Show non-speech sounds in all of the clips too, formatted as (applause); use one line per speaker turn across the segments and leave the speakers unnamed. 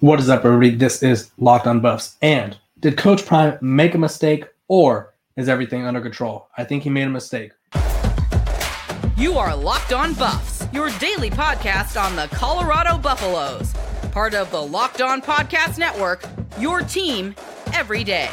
What is up, everybody? This is Locked on Buffs. And did Coach Prime make a mistake or is everything under control? I think he made a mistake.
You are Locked on Buffs, your daily podcast on the Colorado Buffaloes, part of the Locked on Podcast Network, your team every day.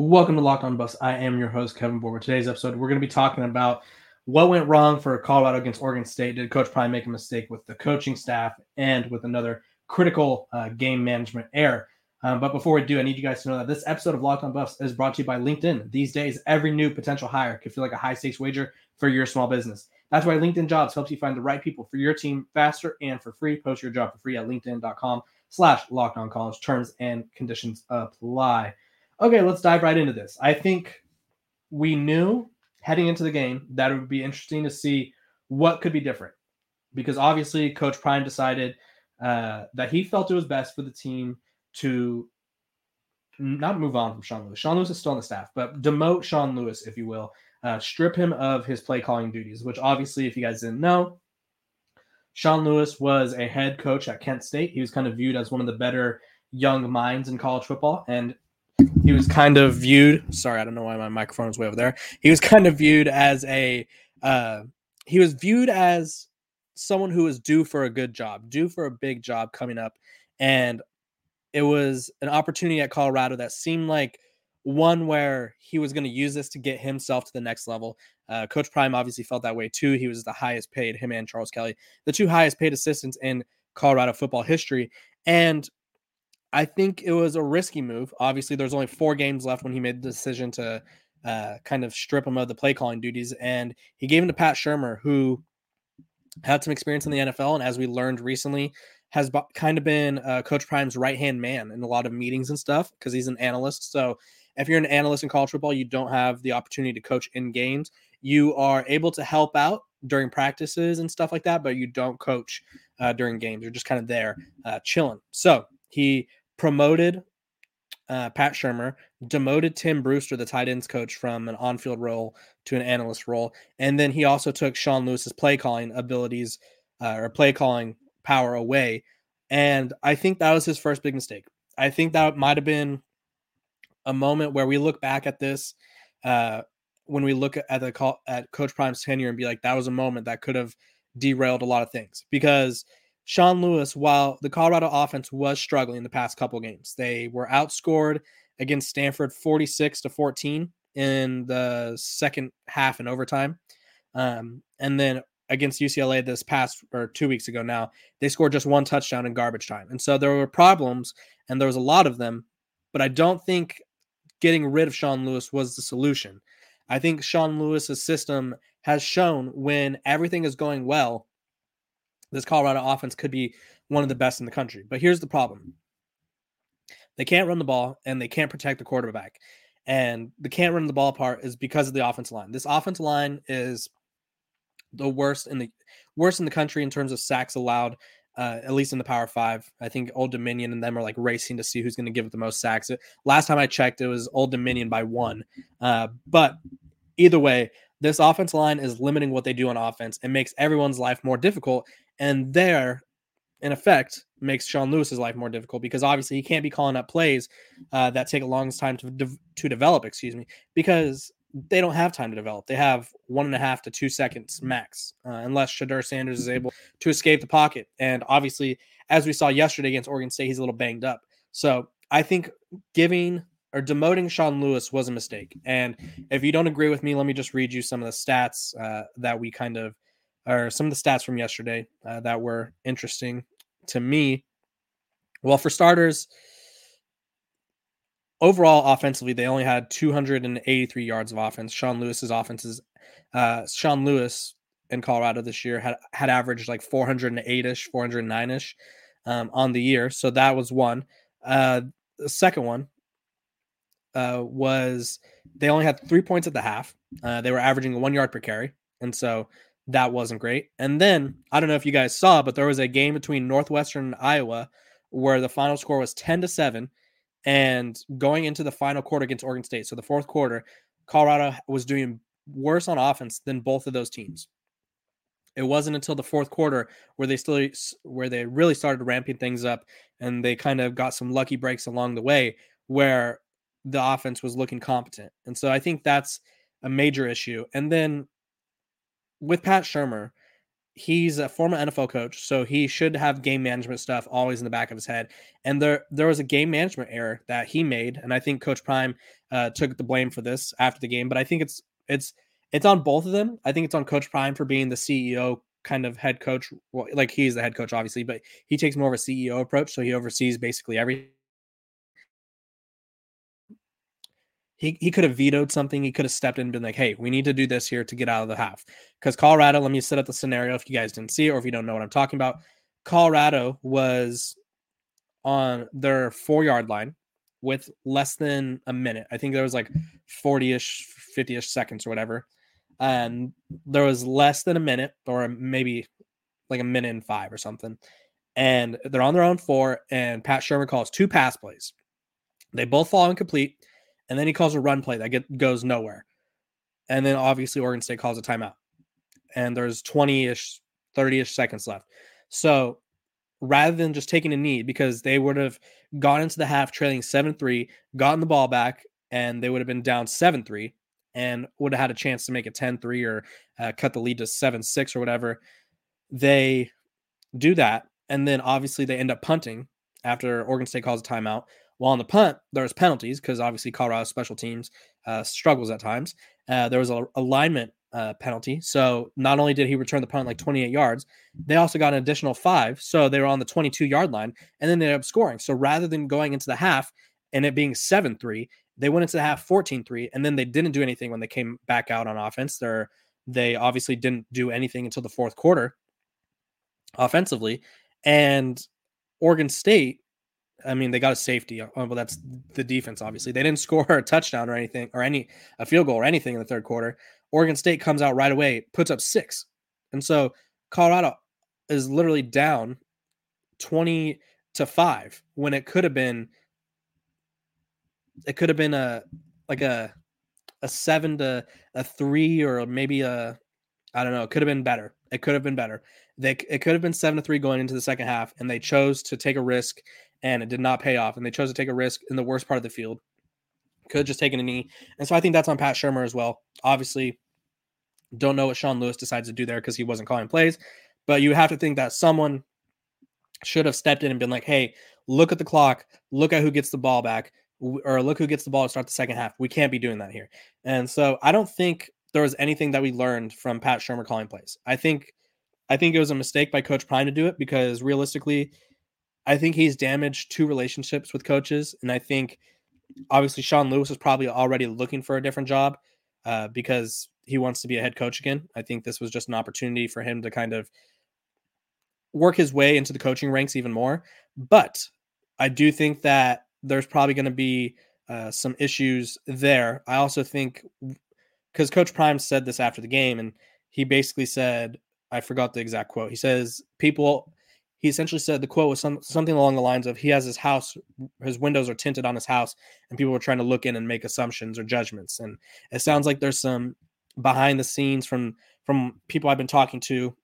Welcome to Locked on Buffs. I am your host, Kevin Borger. Today's episode, we're going to be talking about what went wrong for Colorado against Oregon State. Did Coach Prime make a mistake with the coaching staff and with another critical uh, game management error? Um, but before we do, I need you guys to know that this episode of Locked on Buffs is brought to you by LinkedIn. These days, every new potential hire could feel like a high stakes wager for your small business. That's why LinkedIn Jobs helps you find the right people for your team faster and for free. Post your job for free at linkedin.com slash locked on college. Terms and conditions apply. Okay, let's dive right into this. I think we knew heading into the game that it would be interesting to see what could be different because obviously Coach Prime decided uh, that he felt it was best for the team to not move on from Sean Lewis. Sean Lewis is still on the staff, but demote Sean Lewis, if you will, uh, strip him of his play calling duties, which obviously, if you guys didn't know, Sean Lewis was a head coach at Kent State. He was kind of viewed as one of the better young minds in college football. And he was kind of viewed sorry i don't know why my microphone is way over there. He was kind of viewed as a uh, he was viewed as someone who was due for a good job due for a big job coming up. And it was an opportunity at colorado that seemed like one where he was going to use this to get himself to the next level. Uh, coach prime obviously felt that way too. He was the highest paid him and charles kelly the two highest paid assistants in colorado football history. And I think it was a risky move. Obviously, there's only four games left when he made the decision to uh, kind of strip him of the play calling duties, and he gave him to Pat Shurmur, who had some experience in the NFL, and as we learned recently, has b- kind of been uh, Coach Prime's right hand man in a lot of meetings and stuff because he's an analyst. So if you're an analyst in college football, you don't have the opportunity to coach in games. You are able to help out during practices and stuff like that, but you don't coach uh, during games. You're just kind of there uh, chilling. So he promoted uh, Pat Shurmur, demoted Tim Brewster, the tight ends coach, from an on field role to an analyst role. And then he also took Sean Lewis's play calling abilities uh, or play calling power away. And I think that was his first big mistake. I think that might have been a moment where we look back at this uh, when we look at the call at Coach Prime's tenure and be like, that was a moment that could have derailed a lot of things because Sean Lewis, while the Colorado offense was struggling the past couple games, they were outscored against Stanford 46 to 14 in the second half and overtime. Um, and then against UCLA this past or two weeks ago now, they scored just one touchdown in garbage time. And so there were problems, and there was a lot of them, but I don't think getting rid of Sean Lewis was the solution. I think Sean Lewis's system has shown when everything is going well, this Colorado offense could be one of the best in the country. But here's the problem they can't run the ball and they can't protect the quarterback. And the can't run the ball part is because of the offensive line. This offensive line is the worst in the worst in the country in terms of sacks allowed, uh, at least in the Power Five. I think Old Dominion and them are like racing to see who's going to give it the most sacks. Last time I checked, it was Old Dominion by one. Uh, but either way, this offense line is limiting what they do on offense and makes everyone's life more difficult. And there, in effect, makes Sean Lewis's life more difficult because obviously he can't be calling up plays uh, that take a long time to de- to develop. Excuse me, because they don't have time to develop. They have one and a half to two seconds max, uh, unless Shedeur Sanders is able to escape the pocket. And obviously, as we saw yesterday against Oregon State, he's a little banged up. So I think giving or demoting Sean Lewis was a mistake. And if you don't agree with me, let me just read you some of the stats uh, that we kind of, or some of the stats from yesterday uh, that were interesting to me. Well, for starters, overall offensively, they only had 283 yards of offense. Sean Lewis's offenses, uh, Sean Lewis in Colorado this year had had averaged like 408 ish, 409 ish um, on the year. So that was one. Uh, the second one uh, was they only had three points at the half. Uh, they were averaging one yard per carry, and so that wasn't great. And then I don't know if you guys saw, but there was a game between Northwestern and Iowa where the final score was ten to seven, And going into the final quarter against Oregon State, so the fourth quarter, Colorado was doing worse on offense than both of those teams. It wasn't until the fourth quarter where they still where they really started ramping things up and they kind of got some lucky breaks along the way where the offense was looking competent. And so I think that's a major issue. And then with Pat Shurmur, he's a former NFL coach, so he should have game management stuff always in the back of his head. And there there was a game management error that he made, and I think Coach Prime uh, took the blame for this after the game. But I think it's it's it's on both of them. I think it's on Coach Prime for being the CEO kind of head coach. Well, like he's the head coach, obviously, but he takes more of a CEO approach, so he oversees basically everything he, he could have vetoed something. He could have stepped in and been like, hey, we need to do this here to get out of the half. Because Colorado, let me set up the scenario if you guys didn't see it or if you don't know what I'm talking about. Colorado was on their four yard line with less than a minute. I think there was like 40 ish, 50 ish seconds or whatever. And there was less than a minute or maybe like a minute and five or something. And they're on their own four. And Pat Shurmur calls two pass plays. They both fall incomplete and then he calls a run play that get, goes nowhere. And then obviously Oregon State calls a timeout. And there's 20-ish, 30-ish seconds left. So rather than just taking a knee, because they would have gone into the half trailing 7-3, gotten the ball back, and they would have been down 7-3 and would have had a chance to make it 10-3 or uh, cut the lead to 7-6 or whatever. They do that. And then obviously they end up punting after Oregon State calls a timeout. While on the punt, there was penalties because obviously Colorado special teams uh, struggles at times. Uh, there was a alignment uh, penalty. So not only did he return the punt like 28 yards, they also got an additional five. So they were on the 22 yard line and then they ended up scoring. So rather than going into the half and it being 7 3, they went into the half 14 3. And then they didn't do anything when they came back out on offense. They're, they obviously didn't do anything until the fourth quarter offensively. And Oregon State I mean, they got a safety. Uh, well, that's the defense. Obviously, they didn't (laughs) score a touchdown or anything, or any a field goal or anything in the third quarter. Oregon State comes out right away, puts up six, and so Colorado is literally down twenty to five when it could have been. It could have been a like a a seven to a three or maybe a I don't know. It could have been better. It could have been better. They it could have been seven to three going into the second half, and they chose to take a risk and it did not pay off. And they chose to take a risk in the worst part of the field. Could have just taken a knee. And so I think that's on Pat Shurmur as well. Obviously, don't know what Sean Lewis decides to do there because he wasn't calling plays. But you have to think that someone should have stepped in and been like, hey, look at the clock, look at who gets the ball back, or look who gets the ball to start the second half. We can't be doing that here. And so I don't think there was anything that we learned from Pat Shurmur calling plays. I think I think it was a mistake by Coach Prime to do it because realistically, I think he's damaged two relationships with coaches, and I think obviously Sean Lewis is probably already looking for a different job uh, because he wants to be a head coach again. I think this was just an opportunity for him to kind of work his way into the coaching ranks even more. But I do think that there's probably going to be uh, some issues there. I also think because Coach Prime said this after the game, and he basically said, I forgot the exact quote. He says, People he essentially said the quote was some, something along the lines of he has his house his windows are tinted on his house and people were trying to look in and make assumptions or judgments. And it sounds like there's some behind the scenes from from people i've been talking to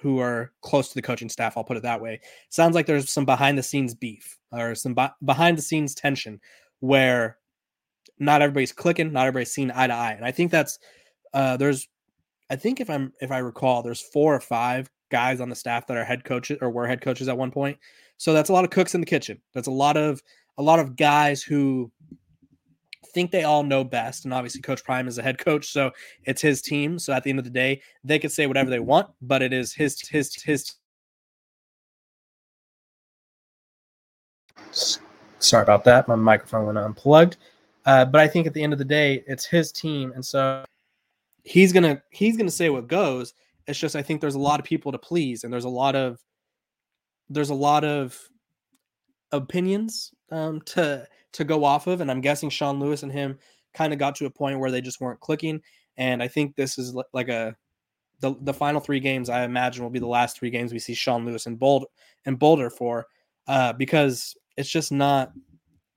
who are close to the coaching staff i'll put it that way. Sounds like there's some behind the scenes beef or some be- behind the scenes tension where not everybody's clicking not everybody's seeing eye to eye. And i think that's uh there's i think if i'm if i recall there's four or five guys on the staff that are head coaches or were head coaches at one point. So that's a lot of cooks in the kitchen. That's a lot of a lot of guys who think they all know best. And obviously, Coach Prime is a head coach, so it's his team. So at the end of the day, they can say whatever they want, but it is his his his. Sorry about that. My microphone went unplugged. Uh, but I think at the end of the day, it's his team, and so he's gonna he's gonna say what goes. It's just I think there's a lot of people to please, and there's a lot of there's a lot of opinions um, to to go off of, and I'm guessing Sean Lewis and him kind of got to a point where they just weren't clicking. And I think this is like a the the final three games I imagine will be the last three games we see Sean Lewis and Bold and Boulder for, uh, because it's just not.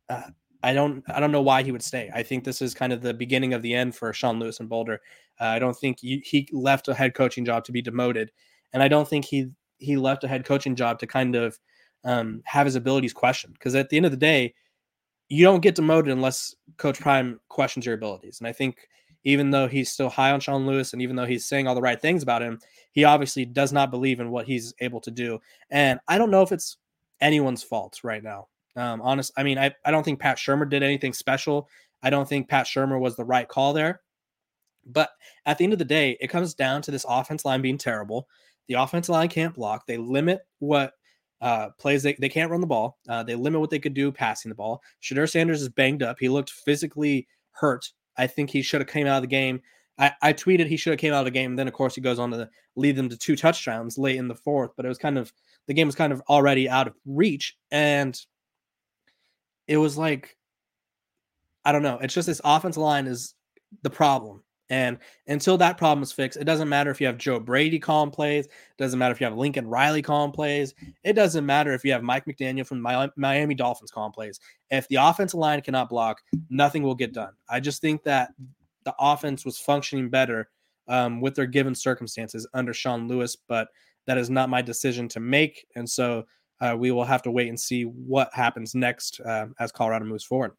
Uh, I don't I don't know why he would stay. I think this is kind of the beginning of the end for Sean Lewis and Boulder. Uh, I don't think he, he left a head coaching job to be demoted, and I don't think he he left a head coaching job to kind of um, have his abilities questioned. Because at the end of the day, you don't get demoted unless Coach Prime questions your abilities. And I think even though he's still high on Sean Lewis, and even though he's saying all the right things about him, he obviously does not believe in what he's able to do. And I don't know if it's anyone's fault right now. Um, honest, I mean, I, I don't think Pat Shurmur did anything special. I don't think Pat Shurmur was the right call there. But at the end of the day, it comes down to this offense line being terrible. The offensive line can't block. They limit what uh, plays they, they can't run the ball. Uh, they limit what they could do passing the ball. Shedeur Sanders is banged up. He looked physically hurt. I think he should have came out of the game. I, I tweeted he should have came out of the game. And then of course he goes on to lead them to two touchdowns late in the fourth. But it was kind of the game was kind of already out of reach. And it was like, I don't know. It's just this offensive line is the problem. And until that problem is fixed, it doesn't matter if you have Joe Brady calling plays. It doesn't matter if you have Lincoln Riley calling plays. It doesn't matter if you have Mike McDaniel from Miami Dolphins calling plays. If the offensive line cannot block, nothing will get done. I just think that the offense was functioning better um, with their given circumstances under Sean Lewis, but that is not my decision to make. And so uh, we will have to wait and see what happens next uh, as Colorado moves forward.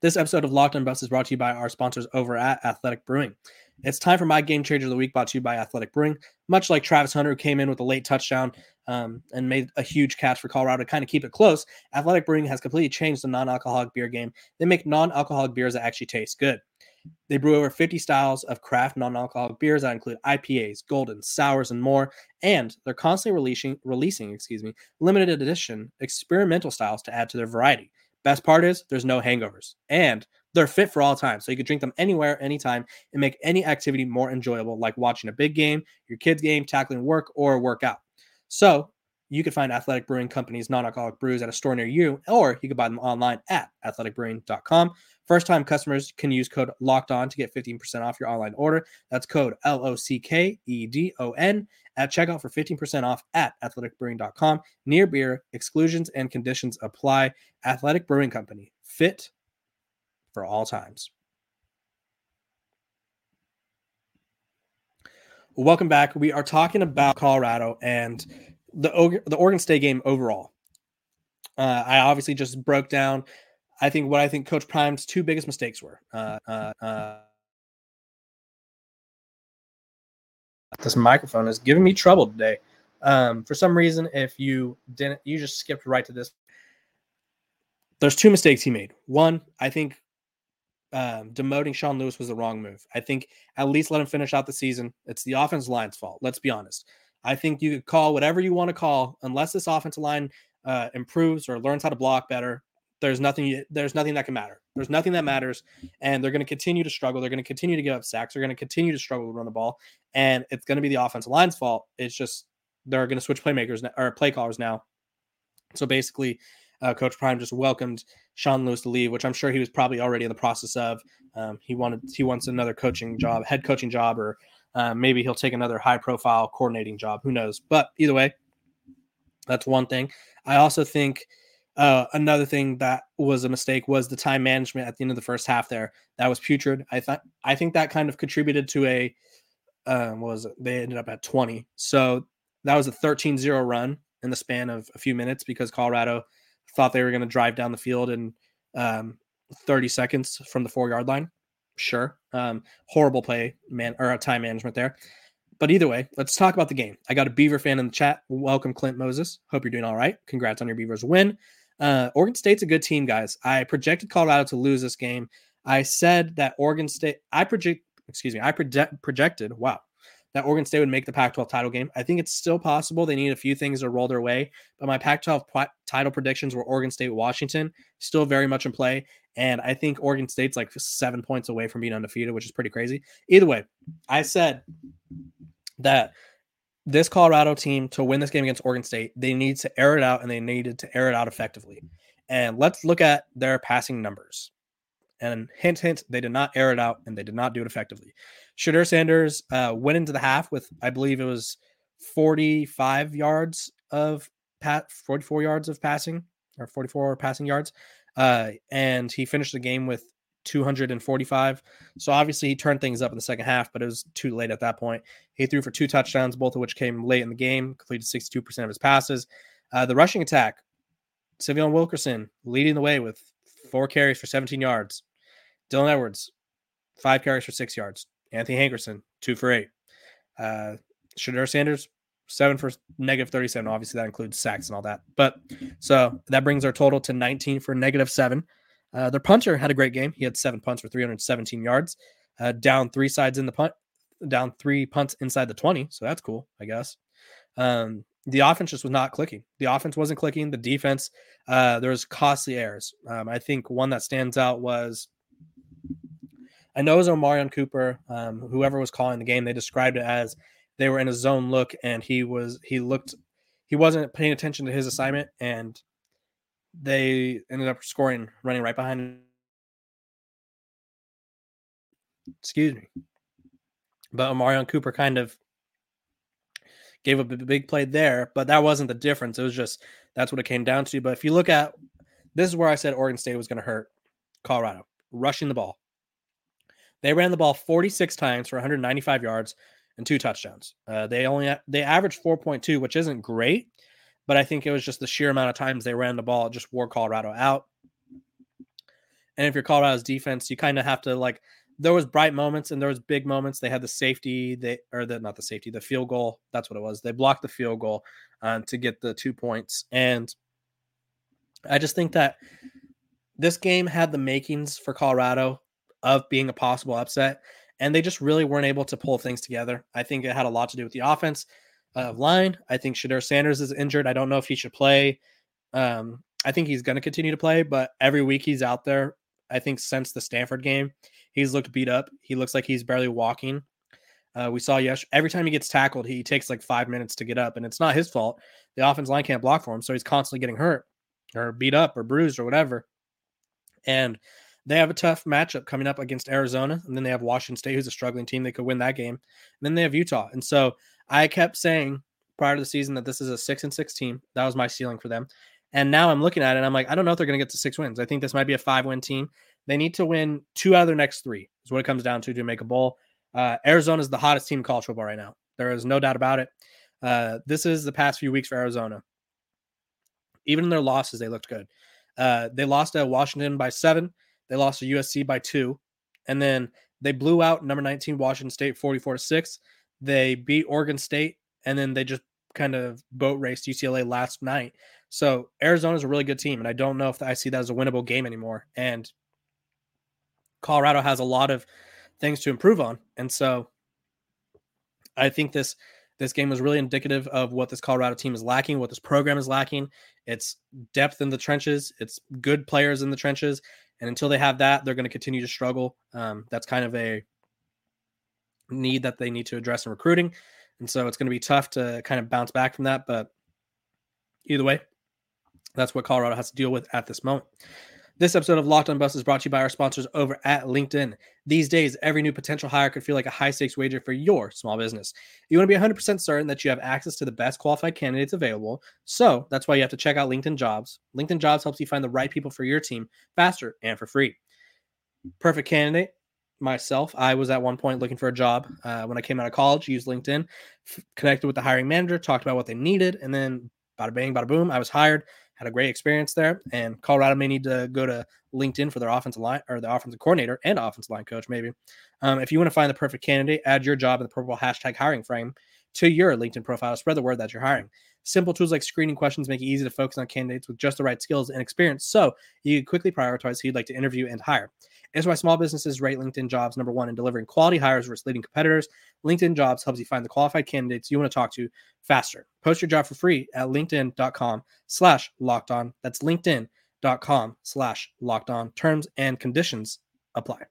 This episode of Locked On is brought to you by our sponsors over at Athletic Brewing. It's time for my game changer of the week, brought to you by Athletic Brewing. Much like Travis Hunter, who came in with a late touchdown um, and made a huge catch for Colorado to kind of keep it close, Athletic Brewing has completely changed the non alcoholic beer game. They make non alcoholic beers that actually taste good. They brew over 50 styles of craft non-alcoholic beers that include IPAs, golden, sours, and more. And they're constantly releasing, releasing, excuse me, limited edition experimental styles to add to their variety. Best part is there's no hangovers and they're fit for all time. So you can drink them anywhere, anytime, and make any activity more enjoyable, like watching a big game, your kids' game, tackling work, or workout. So you can find Athletic Brewing Company's non-alcoholic brews at a store near you, or you can buy them online at athleticbrewing.com. First time customers can use code locked on to get 15% off your online order. That's code L O C K E D O N at checkout for 15% off at athleticbrewing.com. Near beer, exclusions and conditions apply. Athletic Brewing Company, fit for all times. Welcome back. We are talking about Colorado and the the Oregon State game overall. Uh, I obviously just broke down I think what I think Coach Prime's two biggest mistakes were. Uh, uh, uh, this microphone is giving me trouble today. Um, for some reason, if you didn't, you just skipped right to this. There's two mistakes he made. One, I think um, demoting Sean Lewis was the wrong move. I think at least let him finish out the season. It's the offense line's fault. Let's be honest. I think you could call whatever you want to call, unless this offensive line uh, improves or learns how to block better there's nothing there's nothing that can matter. There's nothing that matters, and they're going to continue to struggle. They're going to continue to give up sacks. They're going to continue to struggle to run the ball, and it's going to be the offensive line's fault. It's just they're going to switch playmakers or play callers now. So basically, uh, Coach Prime just welcomed Sean Lewis to leave, which I'm sure he was probably already in the process of. Um, he wanted he wants another coaching job, head coaching job, or uh, maybe he'll take another high profile coordinating job. Who knows? But either way, that's one thing. I also think uh, another thing that was a mistake was the time management at the end of the first half. There, that was putrid. I thought I think that kind of contributed to a um, was it? they ended up at 20. So that was a 13-0 run in the span of a few minutes because Colorado thought they were going to drive down the field in um, 30 seconds from the four yard line. Sure, um, horrible play man or time management there. But either way, let's talk about the game. I got a Beaver fan in the chat. Welcome, Clint Moses. Hope you're doing all right. Congrats on your Beavers win. Uh, Oregon State's a good team, guys. I projected Colorado to lose this game. I said that Oregon State, I project, excuse me, I project, projected, wow, that Oregon State would make the Pac 12 title game. I think it's still possible. They need a few things to roll their way, but my Pac 12 title predictions were Oregon State, Washington, still very much in play. And I think Oregon State's like seven points away from being undefeated, which is pretty crazy. Either way, I said that this Colorado team to win this game against Oregon State, they need to air it out and they needed to air it out effectively. And let's look at their passing numbers. And hint, hint, they did not air it out and they did not do it effectively. Shedeur Sanders uh, went into the half with, I believe it was 45 yards of pat, 44 yards of passing or 44 passing yards. uh, and he finished the game with 245. So obviously he turned things up in the second half, but it was too late at that point. He threw for two touchdowns, both of which came late in the game, completed 62% of his passes. Uh, the rushing attack, Sy'Veon Wilkerson leading the way with four carries for 17 yards. Dylan Edwards, five carries for six yards. Anthony Hankerson, two for eight. Uh, Shedeur Sanders, seven for negative 37. Obviously, that includes sacks and all that. But so that brings our total to 19 for negative seven. Uh, their punter had a great game. He had seven punts for 317 yards, uh, down three sides in the punt, down three punts inside the 20. So that's cool, I guess. Um, the offense just was not clicking. The offense wasn't clicking. The defense, uh, there was costly errors. Um, I think one that stands out was I know it was Omarion Cooper. Um, whoever was calling the game, they described it as they were in a zone look, and he was he looked he wasn't paying attention to his assignment, and they ended up scoring running right behind him. Excuse me. But Omarion Cooper kind of gave up a big play there, but that wasn't the difference. It was just that's what it came down to. But if you look at this is where I said Oregon State was going to hurt Colorado, rushing the ball. They ran the ball 46 times for 195 yards and two touchdowns. Uh, they only they averaged 4.2, which isn't great, but I think it was just the sheer amount of times they ran the ball just wore Colorado out. And if you're Colorado's defense, you kind of have to like there was bright moments and there was big moments. They had the safety, they or the not the safety, the field goal. That's what it was. They blocked the field goal uh, to get the two points, and I just think that this game had the makings for Colorado of being a possible upset, and they just really weren't able to pull things together. I think it had a lot to do with the offense uh, line. I think Shedeur Sanders is injured. I don't know if he should play. Um, I think he's going to continue to play, but every week he's out there. I think since the Stanford game, he's looked beat up. He looks like he's barely walking. Uh, we saw yes, every time he gets tackled, he takes like five minutes to get up, and it's not his fault. The offense line can't block for him, so he's constantly getting hurt or beat up or bruised or whatever. And they have a tough matchup coming up against Arizona, and then they have Washington State, who's a struggling team. They could win that game. And then they have Utah. And so I kept saying prior to the season that this is a six and six team. That was my ceiling for them. And now I'm looking at it, and I'm like, I don't know if they're going to get to six wins. I think this might be a five win team. They need to win two out of their next three, is what it comes down to to make a bowl. Uh, Arizona is the hottest team in college football right now. There is no doubt about it. Uh, this is the past few weeks for Arizona. Even in their losses, they looked good. Uh, they lost to Washington by seven. They lost to USC by two, and then they blew out number 19 Washington State 44 to six. They beat Oregon State, and then they just kind of boat raced UCLA last night. So Arizona is a really good team, and I don't know if I see that as a winnable game anymore. And Colorado has a lot of things to improve on, and so I think this this game was really indicative of what this Colorado team is lacking, what this program is lacking. It's depth in the trenches, it's good players in the trenches, and until they have that, they're going to continue to struggle. Um, that's kind of a need that they need to address in recruiting. And so it's going to be tough to kind of bounce back from that. But either way, that's what Colorado has to deal with at this moment. This episode of Locked on Buffs is brought to you by our sponsors over at LinkedIn. These days, every new potential hire could feel like a high stakes wager for your small business. You want to be 100% certain that you have access to the best qualified candidates available. So that's why you have to check out LinkedIn Jobs. LinkedIn Jobs helps you find the right people for your team faster and for free. Perfect candidate. Myself, I was at one point looking for a job uh, when I came out of college. Used LinkedIn, f- connected with the hiring manager, talked about what they needed, and then bada bang, bada boom, I was hired had a great experience there. And Colorado may need to go to LinkedIn for their offensive line or the offensive coordinator and offensive line coach, maybe. Um, if you want to find the perfect candidate, add your job in the purple hashtag hiring frame to your LinkedIn profile. Spread the word that you're hiring. Simple tools like screening questions make it easy to focus on candidates with just the right skills and experience so you quickly prioritize who you'd like to interview and hire. It's why small businesses rate LinkedIn jobs number one in delivering quality hires versus leading competitors. LinkedIn jobs helps you find the qualified candidates you want to talk to faster. Post your job for free at LinkedIn.com slash locked on. That's LinkedIn.com slash locked on. Terms and conditions apply.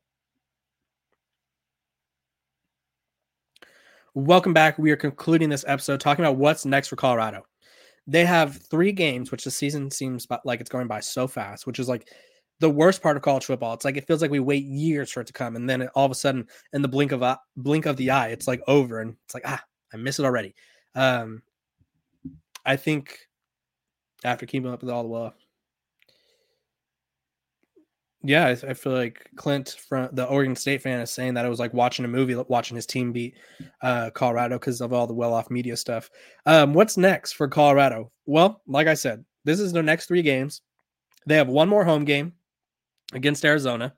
Welcome back. We are concluding this episode talking about what's next for Colorado. They have three games, which the season seems like it's going by so fast, which is like the worst part of college football. It's like it feels like we wait years for it to come, and then all of a sudden, in the blink of a blink of the eye, it's like over, and it's like ah, I miss it already. Um, I think after keeping up with all the well, Yeah, I, I, feel like Clint from the Oregon State fan is saying that it was like watching a movie, watching his team beat uh, Colorado because of all the well-off media stuff. Um, what's next for Colorado? Well, like I said, this is their next three games. They have one more home game against Arizona,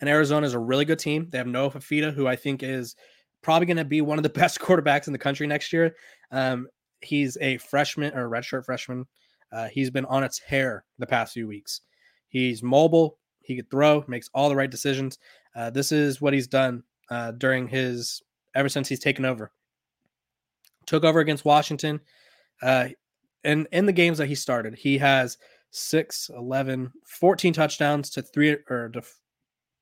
and Arizona is a really good team. They have Noah Fifita, who I think is probably going to be one of the (laughs) best quarterbacks in the country next year. Um, he's a freshman or redshirt freshman. Uh, he's been on its hair the past few weeks. He's mobile. He could throw, makes all the right decisions. Uh, this is what he's done uh, during his ever since he's taken over. Took over against Washington. Uh, and in the games that he started, he has 6, 11, 14 touchdowns to three or to,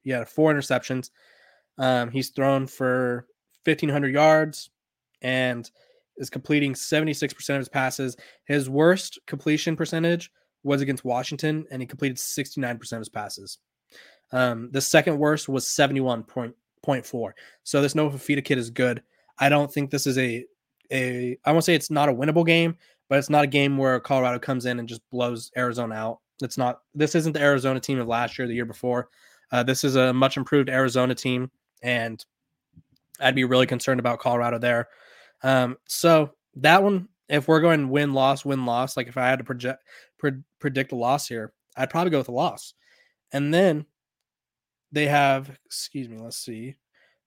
yeah, four interceptions. Um, he's thrown for 1,500 yards and is completing 76% of his passes. His worst completion percentage was against Washington, and he completed 69% of his passes. Um, the second worst was 71.4. So this Noah Fifita kid is good. I don't think this is a a I won't say it's not a winnable game, but it's not a game where Colorado comes in and just blows Arizona out. It's not this isn't the Arizona team of last year, the year before. Uh, this is a much improved Arizona team, and I'd be really concerned about Colorado there. Um, so that one, if we're going win loss win loss, like if I had to project pre- predict a loss here, I'd probably go with a loss. And then they have, excuse me, let's see.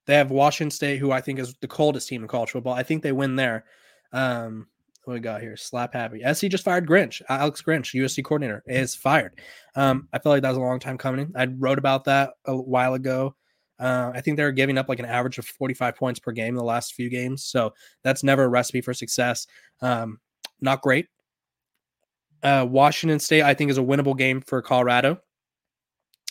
They have Washington State, who I think is the coldest team in college football. I think they win there. Um, what we got here? Slap happy. SC just fired Grinch. Alex Grinch, USC coordinator, is fired. Um, I feel like that was a long time coming. I wrote about that a while ago. Uh, I think they're giving up like an average of 45 points per game in the last few games. So that's never a recipe for success. Um, not great. Uh, Washington State, I think, is a winnable game for Colorado.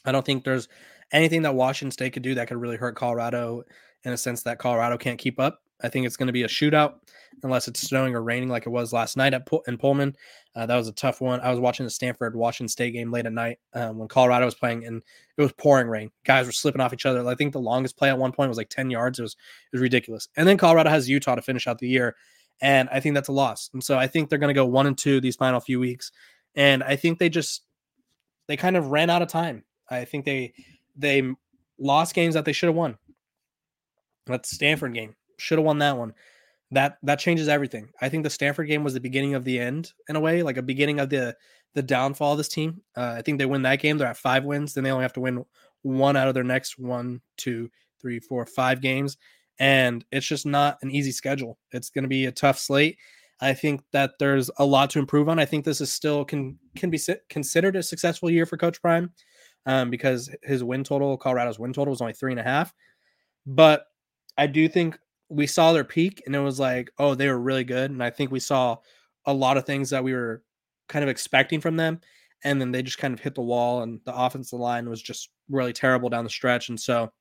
I don't think there's anything that Washington State could do that could really hurt Colorado in a sense that Colorado can't keep up. I think it's going to be a shootout unless it's snowing or raining like it was last night at in Pullman. Uh, that was a tough one. I was watching the Stanford Washington State game late at night um, when Colorado was playing, and it was pouring rain. Guys were slipping off each other. I think the longest play at one point was like ten yards. It was it was ridiculous. And then Colorado has Utah to finish out the year, and I think that's a loss. And so I think they're going to go one and two these final few weeks, and I think they just they kind of ran out of time. I think they they lost games that they should have won. That Stanford game should have won that one. That that changes everything. I think the Stanford game was the beginning of the end in a way, like a beginning of the the downfall of this team. Uh, I think they win that game. They're at five wins. Then they only have to win one out of their next one, two, three, four, five games, and it's just not an easy schedule. It's going to be a tough slate. I think that there's a lot to improve on. I think this is still can can be considered a successful year for Coach Prime um, because his win total, Colorado's win total, was only three and a half. But I do think we saw their peak and it was like, oh, they were really good. And I think we saw a lot of things that we were kind of expecting from them. And then they just kind of hit the wall, and the offensive line was just really terrible down the stretch. And so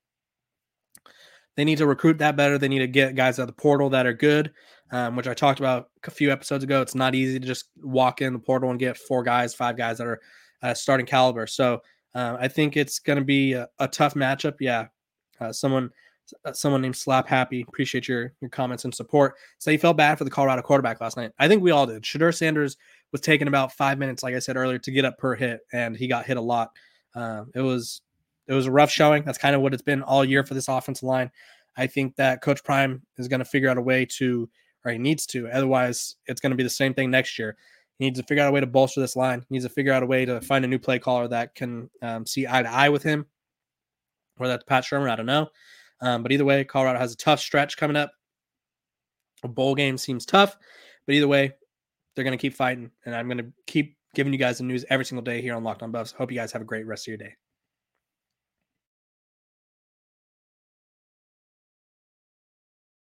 they need to recruit that better. They need to get guys out of the portal that are good, um, which I talked about a few episodes ago. It's not easy to just walk in the portal and get four guys, five guys that are uh, starting caliber. So uh, I think it's going to be a, a, tough matchup. Yeah, uh, someone someone named Slap Happy. Appreciate your your comments and support. So you felt bad for the Colorado quarterback last night. I think we all did. Shedeur Sanders was taking about five minutes, like I said earlier, to get up per hit, and he got hit a lot. Uh, it was it was a rough showing. That's kind of what it's been all year for this offensive line. I think that Coach Prime is going to figure out a way to, or he needs to. Otherwise, it's going to be the same thing next year. He needs to figure out a way to bolster this line. He needs to figure out a way to find a new play caller that can um, see eye to eye with him. Whether that's Pat Shurmur, I don't know. Um, but either way, Colorado has a tough stretch coming up. A bowl game seems tough, but either way, they're going to keep fighting. And I'm going to keep giving you guys the news every single day here on Locked On Buffs. Hope you guys have a great rest of your day.